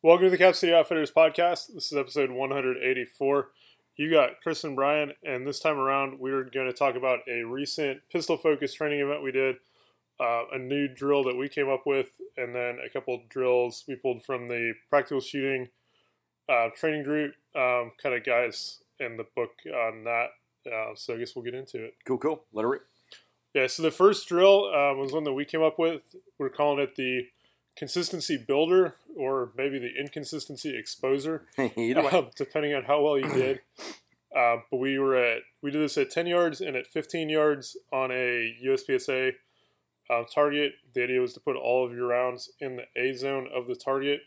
Welcome to the Cap City Outfitters podcast. This is episode 184. You got Chris and Brian, and this time around, we're going to talk about a recent pistol focused training event we did, uh, a new drill that we came up with, and then a couple drills we pulled from the practical shooting uh, training group, um, kind of guys in the book on that. Uh, so I guess we'll get into it. Cool, cool. Let it rip. Yeah, so the first drill uh, was one that we came up with. We're calling it the consistency builder or maybe the inconsistency exposer, uh, depending on how well you did. Uh, but we were at we did this at 10 yards and at 15 yards on a USPSA uh, target. The idea was to put all of your rounds in the A zone of the target.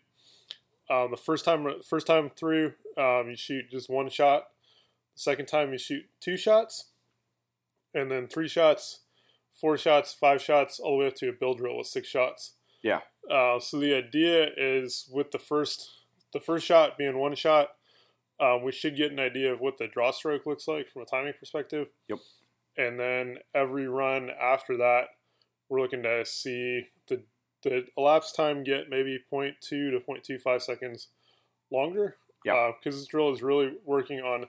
Um, the first time first time through, um, you shoot just one shot. The second time you shoot two shots, and then three shots, four shots, five shots, all the way up to a build drill with six shots. Yeah. Uh, so the idea is with the first the first shot being one shot, um, we should get an idea of what the draw stroke looks like from a timing perspective. Yep. And then every run after that, we're looking to see the the elapsed time get maybe 0.2 to 0.25 seconds longer. Yeah. Because uh, this drill is really working on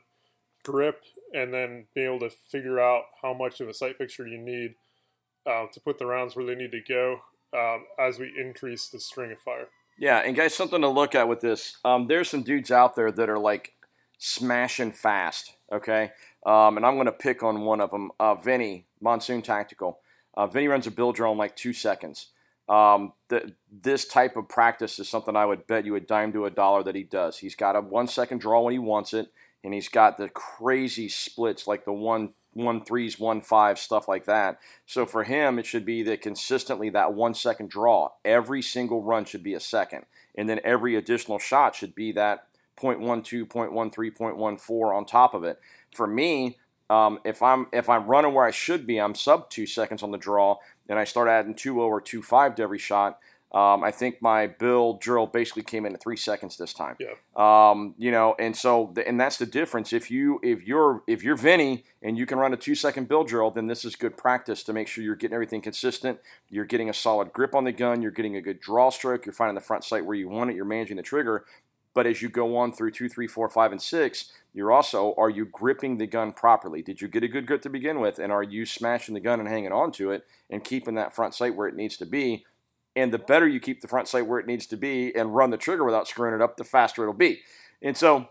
grip and then being able to figure out how much of a sight picture you need uh, to put the rounds where they need to go um, as we increase the string of fire. Yeah, and guys, something to look at with this. Um, there's some dudes out there that are like smashing fast. Okay, um, and I'm going to pick on one of them, uh, Vinny Monsoon Tactical. Uh, Vinny runs a build drill in like two seconds. Um, this type of practice is something I would bet you a dime to a dollar that he does. He's got a one second draw when he wants it, and he's got the crazy splits like the one one threes, one five, stuff like that. So for him, it should be that consistently that one second draw. Every single run should be a second. And then every additional shot should be that 0.12, 0.13, 0.14 on top of it. For me, um, if I'm if I'm running where I should be, I'm sub two seconds on the draw, and I start adding 2.0 or 2.5 to every shot. Um, I think my build drill basically came in at three seconds this time. Yeah. Um, you know, and so and that's the difference. If you if you're if you're Vinny and you can run a two second build drill, then this is good practice to make sure you're getting everything consistent. You're getting a solid grip on the gun. You're getting a good draw stroke. You're finding the front sight where you want it. You're managing the trigger. But as you go on through two, three, four, five, and six, you're also are you gripping the gun properly? Did you get a good grip to begin with, and are you smashing the gun and hanging on to it and keeping that front sight where it needs to be? And the better you keep the front sight where it needs to be and run the trigger without screwing it up, the faster it'll be. And so,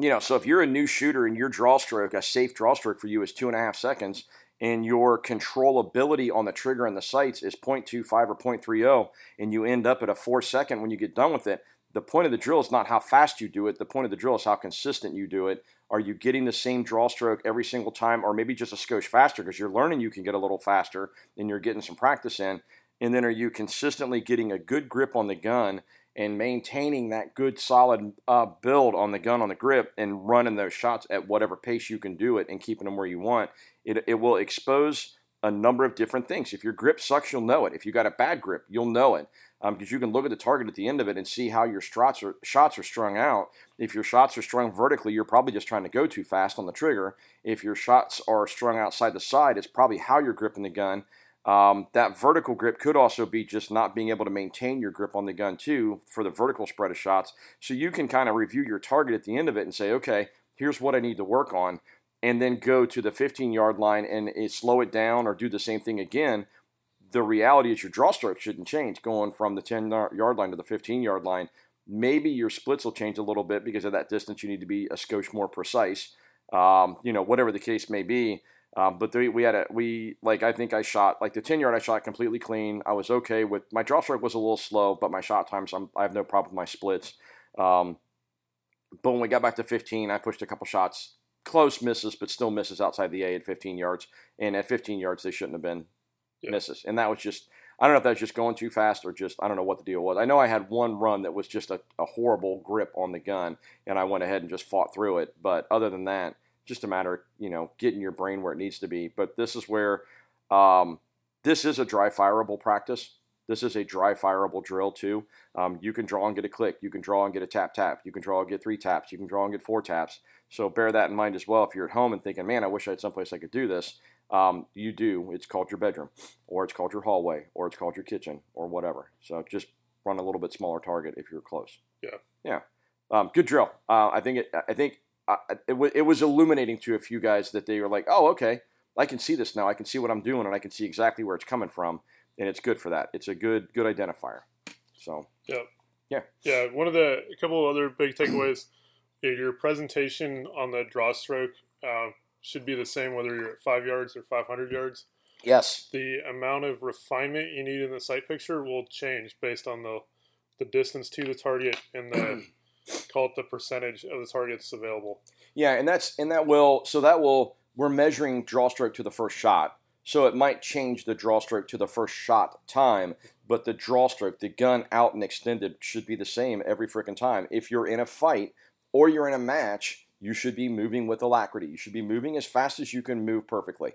you know, so if you're a new shooter and your draw stroke, a safe draw stroke for you is two and a half seconds, and your controllability on the trigger and the sights is 0.25 or 0.30, and you end up at a four second when you get done with it, the point of the drill is not how fast you do it. The point of the drill is how consistent you do it. Are you getting the same draw stroke every single time, or maybe just a skosh faster because you're learning you can get a little faster and you're getting some practice in? And then are you consistently getting a good grip on the gun and maintaining that good solid uh, build on the gun on the grip and running those shots at whatever pace you can do it and keeping them where you want? It, it will expose a number of different things. If your grip sucks, you'll know it. If you got a bad grip, you'll know it because um, you can look at the target at the end of it and see how your are, shots are strung out. If your shots are strung vertically, you're probably just trying to go too fast on the trigger. If your shots are strung outside the side, it's probably how you're gripping the gun um, that vertical grip could also be just not being able to maintain your grip on the gun too for the vertical spread of shots. So you can kind of review your target at the end of it and say, okay, here's what I need to work on, and then go to the 15 yard line and slow it down or do the same thing again. The reality is your draw stroke shouldn't change going from the 10 yard line to the 15 yard line. Maybe your splits will change a little bit because of that distance. You need to be a skosh more precise. Um, you know, whatever the case may be. Um, but we had a we like I think I shot like the ten yard I shot completely clean. I was okay with my draw stroke was a little slow, but my shot times I'm, i have no problem with my splits. Um, but when we got back to 15, I pushed a couple shots, close misses, but still misses outside the A at 15 yards. And at 15 yards, they shouldn't have been yeah. misses. And that was just I don't know if that was just going too fast or just I don't know what the deal was. I know I had one run that was just a, a horrible grip on the gun, and I went ahead and just fought through it. But other than that just a matter of you know getting your brain where it needs to be. But this is where um, this is a dry fireable practice. This is a dry fireable drill too. Um, you can draw and get a click. You can draw and get a tap tap. You can draw and get three taps. You can draw and get four taps. So bear that in mind as well. If you're at home and thinking, "Man, I wish I had someplace I could do this," um, you do. It's called your bedroom, or it's called your hallway, or it's called your kitchen, or whatever. So just run a little bit smaller target if you're close. Yeah. Yeah. Um, good drill. Uh, I think it. I think it, w- it was illuminating to a few guys that they were like, "Oh, okay, I can see this now. I can see what I'm doing, and I can see exactly where it's coming from, and it's good for that. It's a good good identifier." So. Yeah. Yeah. Yeah. One of the a couple of other big takeaways: your presentation on the draw stroke uh, should be the same whether you're at five yards or 500 yards. Yes. The amount of refinement you need in the sight picture will change based on the the distance to the target and the call it the percentage of the targets available. Yeah, and that's and that will so that will we're measuring draw stroke to the first shot. So it might change the draw stroke to the first shot time, but the draw stroke, the gun out and extended should be the same every freaking time. If you're in a fight or you're in a match, you should be moving with alacrity. You should be moving as fast as you can move perfectly.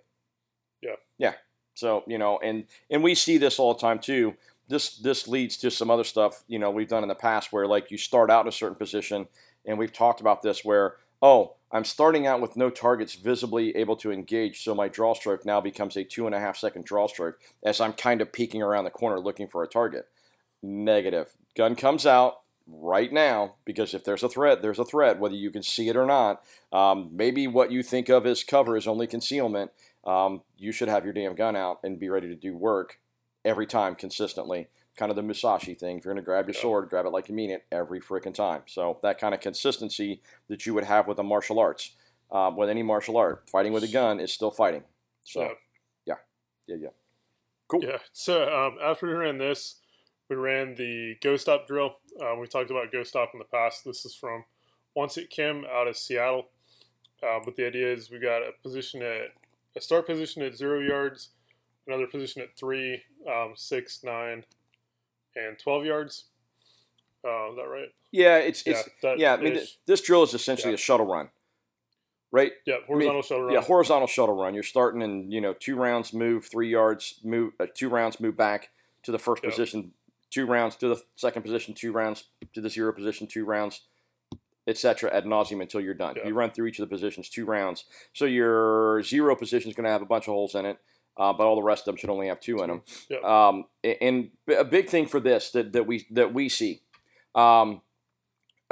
Yeah. Yeah. So, you know, and and we see this all the time too. This this leads to some other stuff, you know, we've done in the past where like you start out in a certain position and we've talked about this where, oh, I'm starting out with no targets visibly able to engage, so my draw stroke now becomes a two and a half second draw stroke as I'm kind of peeking around the corner looking for a target. Negative. Gun comes out right now because if there's a threat, there's a threat, whether you can see it or not. Um, maybe what you think of as cover is only concealment. Um, you should have your damn gun out and be ready to do work every time consistently. Kind of the Musashi thing. If you're going to grab your Yeah. sword, grab it like you mean it every freaking time. So that kind of consistency that you would have with a martial arts, um, with any martial art, fighting with a gun is still fighting. So Yeah. yeah, yeah, yeah. Cool. Yeah. So um, after we ran this, we ran the Go Stop drill. Uh, we talked about Go Stop in the past. This is from Once It Kim out of Seattle. Uh, but the idea is we got a position at a start position at zero yards, another position at three, um, six, nine, and twelve yards. Uh, is that right? Yeah, it's it's that yeah. I mean, th- this drill is essentially Yeah. a shuttle run, right? yeah, horizontal shuttle run. Yeah, horizontal shuttle run. You're starting in you know two rounds, move three yards, move uh, two rounds, move back to the first Yeah. position, two rounds to the second position, two rounds to the zero position, two rounds, etc. ad nauseum until you're done. Yeah. You run through each of the positions two rounds. So your zero position is going to have a bunch of holes in it, uh, but all the rest of them should only have two in them. Um, and a big thing for this that, that we that we see. Um,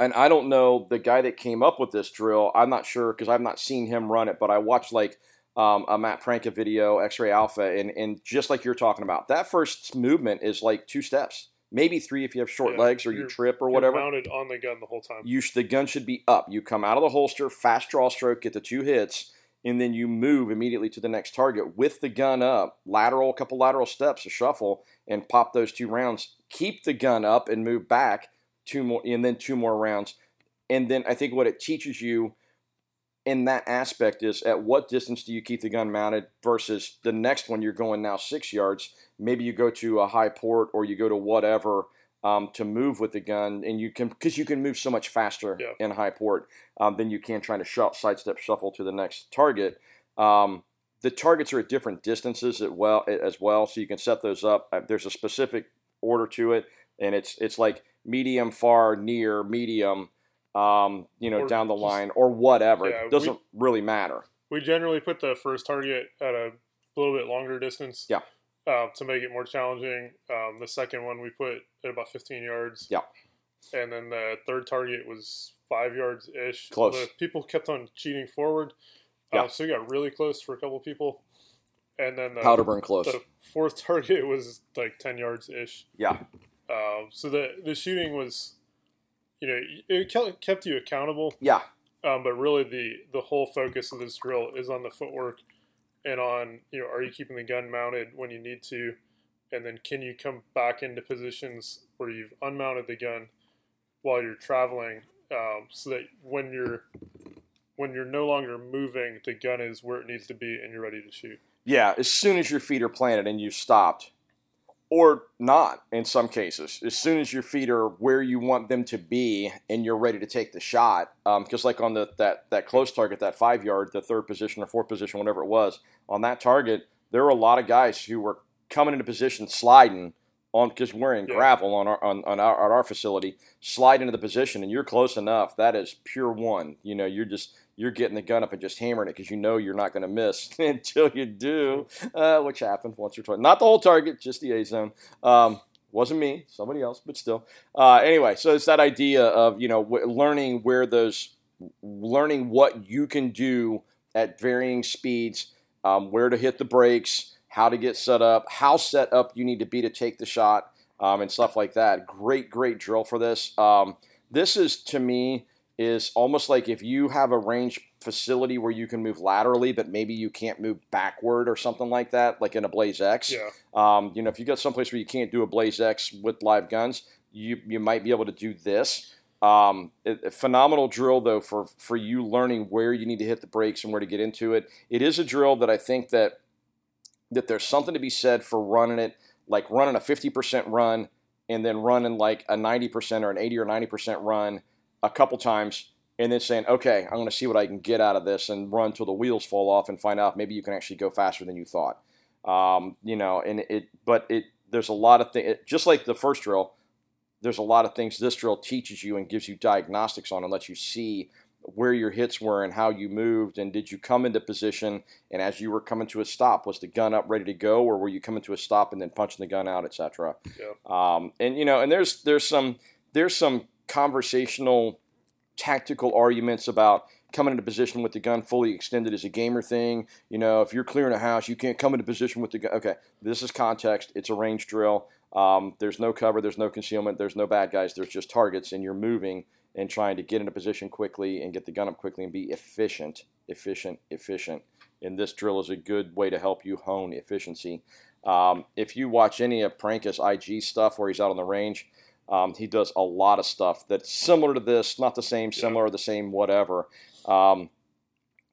and I don't know the guy that came up with this drill. I'm not sure because I've not seen him run it, but I watched like um, a Matt Pranka video, X-Ray Alpha, and and just like you're talking about, that first movement is like two steps, maybe three if you have short Yeah, legs or you trip or whatever. mounted on the gun the whole time. You sh- the gun should be up. You come out of the holster, fast draw stroke, get the two hits, and then you move immediately to the next target with the gun up, lateral, couple lateral steps, a shuffle, and pop those two rounds. Keep the gun up and move back two more, and then two more rounds. And then I think what it teaches you in that aspect is at what distance do you keep the gun mounted versus the next one you're going now six yards. Maybe you go to a high port or you go to whatever um, to move with the gun, and you can because you can move so much faster Yeah. in high port um, than you can trying to sh- sidestep shuffle to the next target. Um, the targets are at different distances as well, as well, so you can set those up. Uh, There's a specific order to it, and it's it's like medium, far, near, medium, um, you know, Or down the just- line or whatever. Yeah, it doesn't really matter. We generally put the first target at a little bit longer distance. Yeah. Uh, to make it more challenging. Um, the second one we put at about 15 yards. Yeah. And then the third target was five yards ish. Close. The people kept on cheating forward. Yeah. Uh, so we got really close for a couple people. And then the, Powder burn close. the fourth target was like 10 yards ish. Yeah. Um, so the, the shooting was, you know, it kept you accountable. Yeah. Um, but really, the the whole focus of this drill is on the footwork and on you know, are you keeping the gun mounted when you need to, and then can you come back into positions where you've unmounted the gun while you're traveling, um, so that when you're when you're no longer moving, the gun is where it needs to be and you're ready to shoot. Yeah, as soon as your feet are planted and you've stopped, or not in some cases, as soon as your feet are where you want them to be and you're ready to take the shot, um, because like on the that that close target, that five yard, the third position or fourth position, whatever it was, on that target, there were a lot of guys who were coming into position, sliding on because we're in Yeah. gravel on our on, on our, at our facility, slide into the position, and you're close enough. That is pure one. You know, you're just you're getting the gun up and just hammering it because you know you're not going to miss until you do, uh, which happened once or twice. Not the whole target, just the A zone. Um, Wasn't me, somebody else, but still. Uh, anyway, so it's that idea of you know w- learning where those, learning what you can do at varying speeds, um, where to hit the brakes, how to get set up, how set up you need to be to take the shot, um, and stuff like that. Great, great drill for this. Um, this is to me is almost like if you have a range facility where you can move laterally, but maybe you can't move backward or something like that, like in a Blaze X. Yeah. Um, you know, if you got someplace where you can't do a Blaze X with live guns, you you might be able to do this. Um, a, a phenomenal drill though for for you learning where you need to hit the brakes and where to get into it. It is a drill that I think that that there's something to be said for running it like running a 50% run and then running like a 90% or an 80 or 90% run a couple times and then saying, okay, I'm going to see what I can get out of this and run till the wheels fall off and find out maybe you can actually go faster than you thought. Um, you know, and it, but it, there's a lot of things, just like the first drill, there's a lot of things this drill teaches you and gives you diagnostics on and lets you see where your hits were and how you moved and did you come into position and as you were coming to a stop was the gun up ready to go or were you coming to a stop and then punching the gun out etc Yeah. um, and you know and there's there's some there's some conversational tactical arguments about coming into position with the gun fully extended is a gamer thing. You know if you're clearing a house you can't come into position with the gun okay this is context. It's a range drill. Um, there's no cover. There's no concealment. There's no bad guys. There's just targets and you're moving and trying to get into position quickly and get the gun up quickly and be efficient, efficient, efficient. And this drill is a good way to help you hone efficiency. Um, if you watch any of Prankus IG stuff where he's out on the range, um, he does a lot of stuff that's similar to this, not the same, similar, or the same, whatever. Um,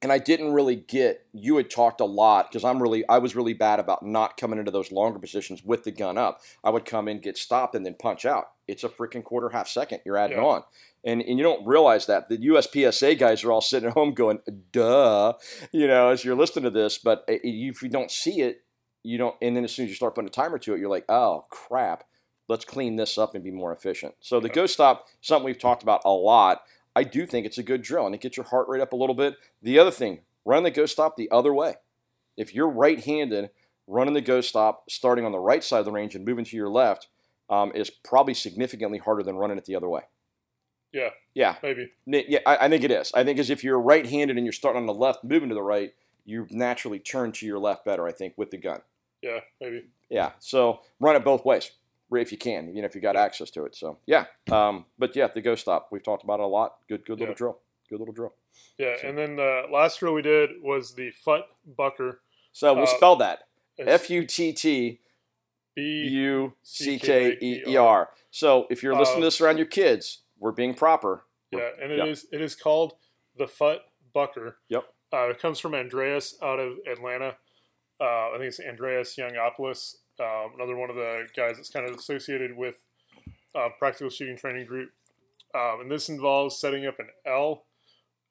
and I didn't really get. You had talked a lot because I'm really, I was really bad about not coming into those longer positions with the gun up. I would come in, get stopped, and then punch out. It's a freaking quarter, half second. You're adding Yeah. on, and and you don't realize that the USPSA guys are all sitting at home going, "Duh," you know, as you're listening to this. But if you don't see it, you don't. And then as soon as you start putting a timer to it, you're like, "Oh crap." Let's clean this up and be more efficient. So the. Go Stop, something we've talked about a lot. I do think it's a good drill and it gets your heart rate up a little bit. The other thing, run the Go Stop the other way. If you're right-handed, running the Go Stop, starting on the right side of the range and moving to your left, um, is probably significantly harder than running it the other way. Yeah. Yeah, Maybe. Yeah, I, I think it is. I think as if you're right-handed and you're starting on the left, moving to the right, you naturally turn to your left better. I think with the gun. Yeah. Maybe. Yeah, so run it both ways if you can, you know, if you got access to it. So yeah, um, but yeah, the Go Stop, we've talked about it a lot. Good, good little Yeah. drill. Good little drill. Yeah. So- And then the last drill we did was the Fut Bucker. So we'll Uh, spell that F U T T B. U C K E E R. So if you're listening to this around your kids, we're being proper. Yeah, and it Yeah. is it is called the Fut Bucker. Yep. Uh, it comes from Andreas out of Atlanta. Uh, I think it's Andreas Youngopoulos, um, another one of the guys that's kind of associated with uh, Practical Shooting Training Group. Um, and this involves setting up an L.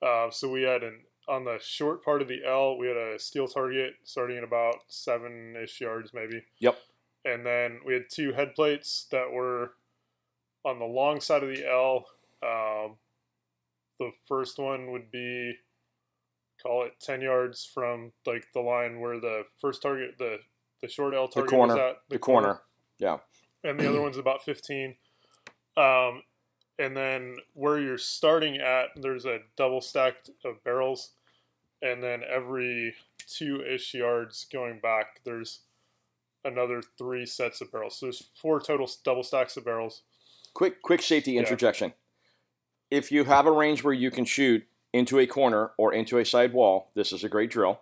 Uh, so we had an on the short part of the L, we had a steel target starting at about seven ish yards, maybe. Yep. And then we had two head plates that were on the long side of the L. Um, the first one would be call it 10 yards from like the line where the first target the the short L target corner. was at The corner. Yeah. and the other one's about 15 um, and then where you're starting at there's a double stacked of barrels and then every two ish yards going back there's another three sets of barrels so there's four total double stacks of barrels Quick, quick safety Yeah. interjection. If you have a range where you can shoot into a corner or into a side wall, this is a great drill.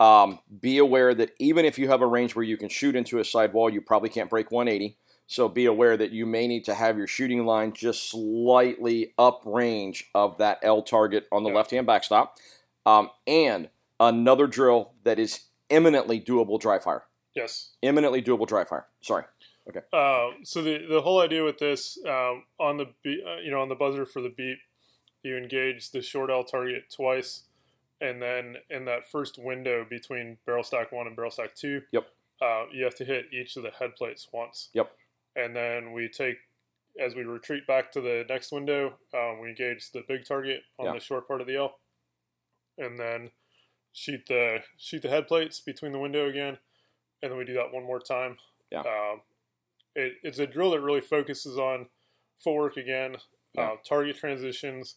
Um, be aware that even if you have a range where you can shoot into a side wall, you probably can't break 180. So be aware that you may need to have your shooting line just slightly up range of that L target on the left hand backstop. Um, and another drill that is eminently doable dry fire. yes Eminently doable dry fire. Sorry. Okay. Uh, so the the whole idea with this um, on the uh, you know on the buzzer for the beep, you engage the short L target twice, and then in that first window between barrel stack one and barrel stack two, Yep. uh, you have to hit each of the head plates once. Yep. And then we take as we retreat back to the next window, um, we engage the big target on Yeah. the short part of the L, and then shoot the shoot the head plates between the window again, and then we do that one more time. Yeah. Um, it, it's a drill that really focuses on footwork again, Yeah. uh, target transitions,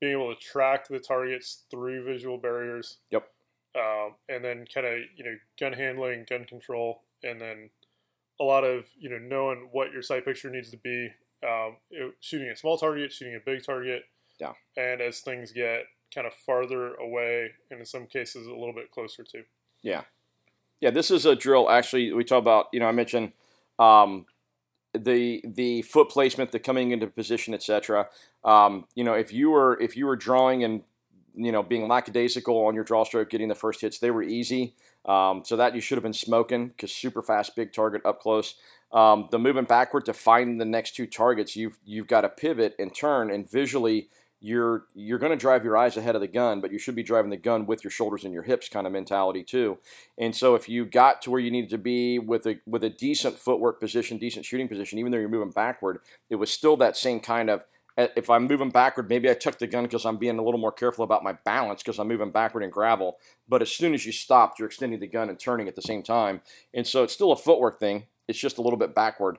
being able to track the targets through visual barriers. Yep. Um, and then kind of you know gun handling, gun control, and then a lot of you know knowing what your sight picture needs to be. Um, it- shooting a small target, shooting a big target. Yeah. And as things get kind of farther away, and in some cases a little bit closer to. Yeah. Yeah, this is a drill. Actually, we talk about. You know, I mentioned um, the the foot placement, the coming into position, etc. Um, you know, if you were if you were drawing and you know being lackadaisical on your draw stroke, getting the first hits, they were easy. Um, so that you should have been smoking because super fast, big target up close. Um, the moving backward to find the next two targets, you've you've got to pivot and turn, and visually you're you're going to drive your eyes ahead of the gun, but you should be driving the gun with your shoulders and your hips kind of mentality too. And so if you got to where you needed to be with a with a decent footwork position, decent shooting position, even though you're moving backward, it was still that same kind of eh, if I'm moving backward, maybe I took the gun because I'm being a little more careful about my balance because I'm moving backward in gravel. But as soon as you stopped, you're extending the gun and turning at the same time. And so it's still a footwork thing. It's just a little bit backward.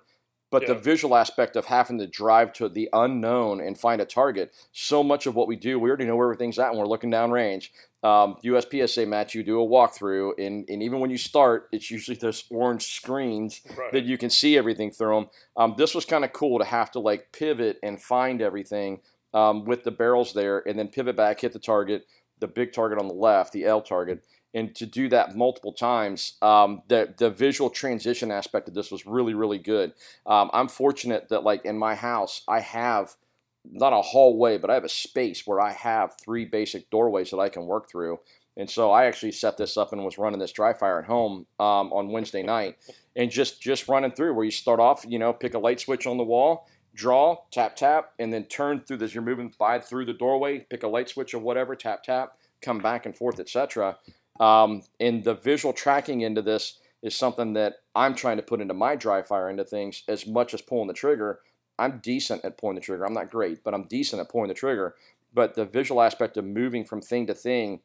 But the visual aspect of having to drive to the unknown and find a target, so much of what we do, we already know where everything's at when we're looking down range. Um, USPSA match, you do a walkthrough, and, and even when you start, it's usually those orange screens Right. that you can see everything through them. Um, this was kind of cool to have to like pivot and find everything um, with the barrels there, and then pivot back, hit the target, the big target on the left, the L target, and to do that multiple times. Um, the the visual transition aspect of this was really really good. Um, I'm fortunate that like in my house, I have not a hallway, but I have a space where I have three basic doorways that I can work through. And so I actually set this up and was running this dry fire at home um, on Wednesday night, and just just running through where you start off, you know, pick a light switch on the wall, draw, tap tap, and then turn through this. You're moving by through the doorway, pick a light switch or whatever, tap tap, come back and forth, etc. Um, and the visual tracking into this is something that I'm trying to put into my dry fire into things as much as pulling the trigger. I'm decent at pulling the trigger. I'm not great, but I'm decent at pulling the trigger. But the visual aspect of moving from thing to thing,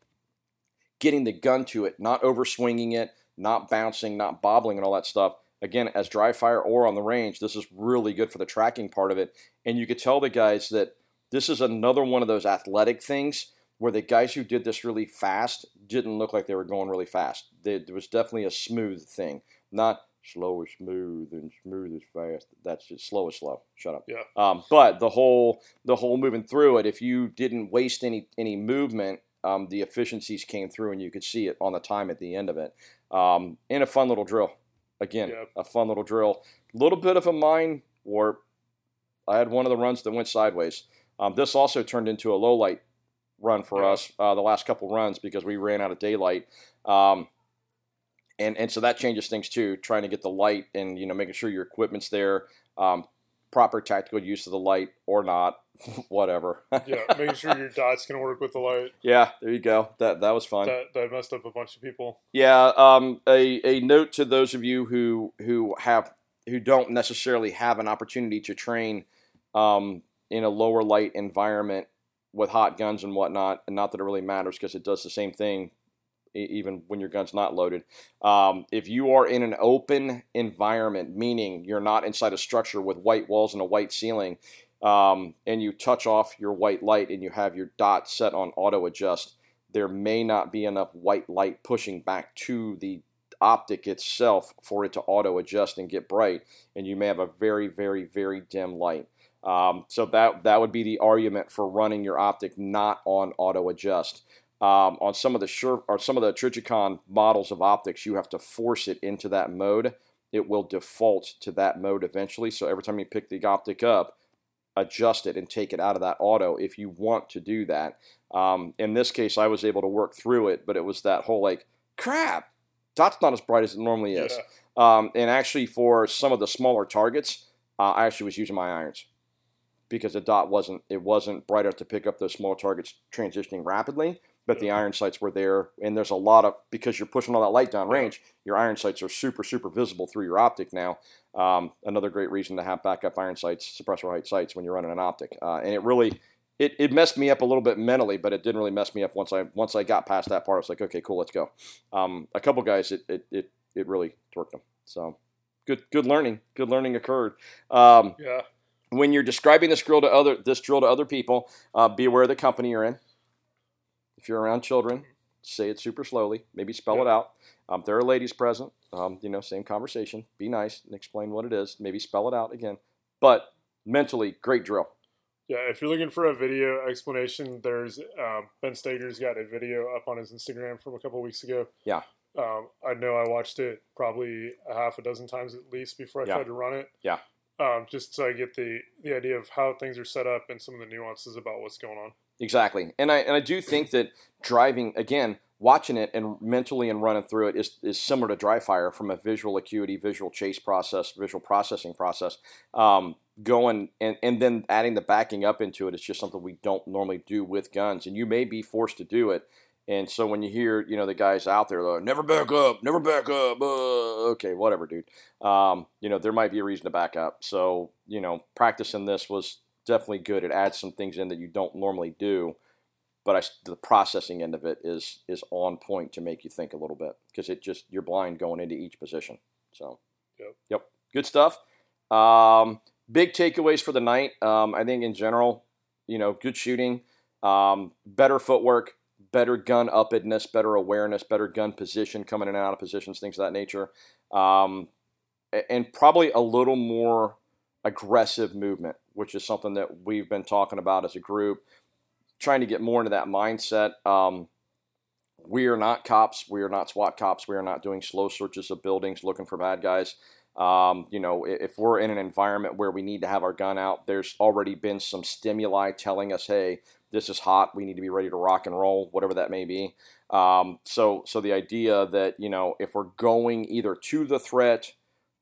getting the gun to it, not overswinging it, not bouncing, not bobbling, and all that stuff. Again, as dry fire or on the range, this is really good for the tracking part of it. And you could tell the guys that this is another one of those athletic things where the guys who did this really fast didn't look like they were going really fast. They, it was definitely a smooth thing, not slow is smooth and smooth is fast. That's just slow is slow. Shut up. Yeah. Um, but the whole the whole moving through it, if you didn't waste any any movement, um, the efficiencies came through, and you could see it on the time at the end of it. Um, and a fun little drill. Again, Yeah. a fun little drill. A little bit of a mind warp. I had one of the runs that went sideways. Um, this also turned into a low light run for Yeah. us uh, the last couple runs because we ran out of daylight. Um, and and so that changes things too. Trying to get the light and you know making sure your equipment's there, um, proper tactical use of the light or not, whatever. yeah, making sure your dots can work with the light. yeah, there you go. That that was fun. That that messed up a bunch of people. Yeah. Um, a, a note to those of you who who have who don't necessarily have an opportunity to train um, in a lower light environment with hot guns and whatnot, and not that it really matters because it does the same thing even when your gun's not loaded. Um, if you are in an open environment, meaning you're not inside a structure with white walls and a white ceiling, um, and you touch off your white light and you have your dot set on auto adjust, there may not be enough white light pushing back to the optic itself for it to auto adjust and get bright, and you may have a very, very, very dim light. Um, so that that would be the argument for running your optic not on auto adjust. Um, on some of the sure or some of the Trijicon models of optics, you have to force it into that mode. It will default to that mode eventually. So every time you pick the optic up, adjust it and take it out of that auto if you want to do that. Um, in this case, I was able to work through it, but it was that whole like, crap, dot's not as bright as it normally is. Yeah. Um, and actually, for some of the smaller targets, uh, I actually was using my irons because the dot wasn't it wasn't bright enough to pick up those small targets transitioning rapidly. But the iron sights were there, and there's a lot of because you're pushing all that light down range. Your iron sights are super super visible through your optic now. Um, another great reason to have backup iron sights, suppressor height sights when you're running an optic, uh, and it really. It, it messed me up a little bit mentally, but it didn't really mess me up once I once I got past that part. I was like, okay, cool, let's go. Um, a couple guys, it, it, it, it really torqued them. So good good learning. Good learning occurred. Um, yeah. When you're describing this drill to other this drill to other people, uh, be aware of the company you're in. If you're around children, say it super slowly. Maybe spell it out. Um, there are ladies present. Um, you know, same conversation. Be nice and explain what it is. Maybe spell it out again. But mentally, great drill. Yeah, if you're looking for a video explanation, there's um, Ben Stoeger's got a video up on his Instagram from a couple weeks ago. Yeah. Um, I know I watched it probably a half a dozen times at least before I Yeah. tried to run it. Yeah. Um, just so I get the the idea of how things are set up and some of the nuances about what's going on. Exactly, and I and I do think that driving again, watching it and mentally and running through it is is similar to dry fire from a visual acuity, visual chase process, visual processing process. Um, going and and then adding the backing up into it is just something we don't normally do with guns, and you may be forced to do it. And so when you hear, you know, the guys out there, like, never back up, never back up, uh, okay, whatever, dude. Um, you know, there might be a reason to back up. So, you know, practicing this was definitely good. It adds some things in that you don't normally do, but I, the processing end of it is is on point to make you think a little bit because it just you're blind going into each position. So, Yep. yep, good stuff. Um, big takeaways for the night. Um, I think in general, you know, good shooting, um, better footwork, better gun uppedness, better awareness, better gun position, coming in and out of positions, things of that nature, um, and probably a little more aggressive movement, which is something that we've been talking about as a group, trying to get more into that mindset. Um, we are not cops. We are not SWAT cops. We are not doing slow searches of buildings looking for bad guys. Um, you know, if we're in an environment where we need to have our gun out, there's already been some stimuli telling us, hey, this is hot. We need to be ready to rock and roll, whatever that may be. Um, so, so the idea that you know, if we're going either to the threat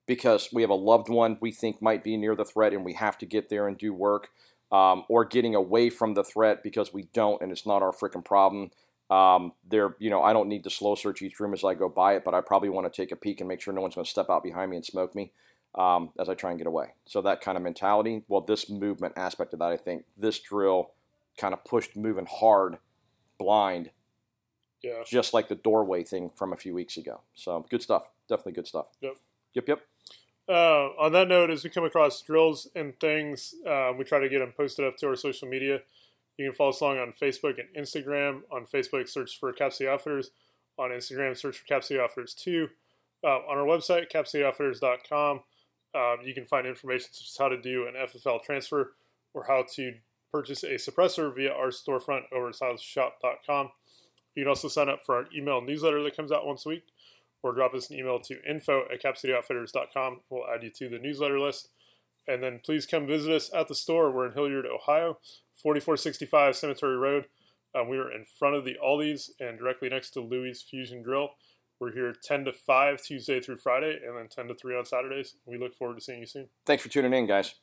because we have a loved one we think might be near the threat and we have to get there and do work, um, or getting away from the threat because we don't and it's not our freaking problem. Um, there, you know, I don't need to slow search each room as I go by it, but I probably want to take a peek and make sure no one's going to step out behind me and smoke me um, as I try and get away. So that kind of mentality. Well, this movement aspect of that, I think this drill kind of pushed moving hard, blind, Yeah. just like the doorway thing from a few weeks ago. So good stuff. Definitely good stuff. Yep. Yep. Yep. Uh, on that note, as we come across drills and things, uh, we try to get them posted up to our social media. You can follow us along on Facebook and Instagram. On Facebook, search for Cap City Outfitters. On Instagram, search for Cap City Outfitters 2. Uh, on our website, capcityoutfitters.com, um, you can find information such as how to do an FFL transfer or how to purchase a suppressor via our storefront over at silenceshop.com. You can also sign up for our email newsletter that comes out once a week or drop us an email to info at capcityoutfitters.com. We'll add you to the newsletter list. And then please come visit us at the store. We're in Hilliard, Ohio, 4465 Cemetery Road. Um, we are in front of the Aldi's and directly next to Louis Fusion Grill. We're here 10 to 5 Tuesday through Friday and then 10 to 3 on Saturdays. We look forward to seeing you soon. Thanks for tuning in, guys.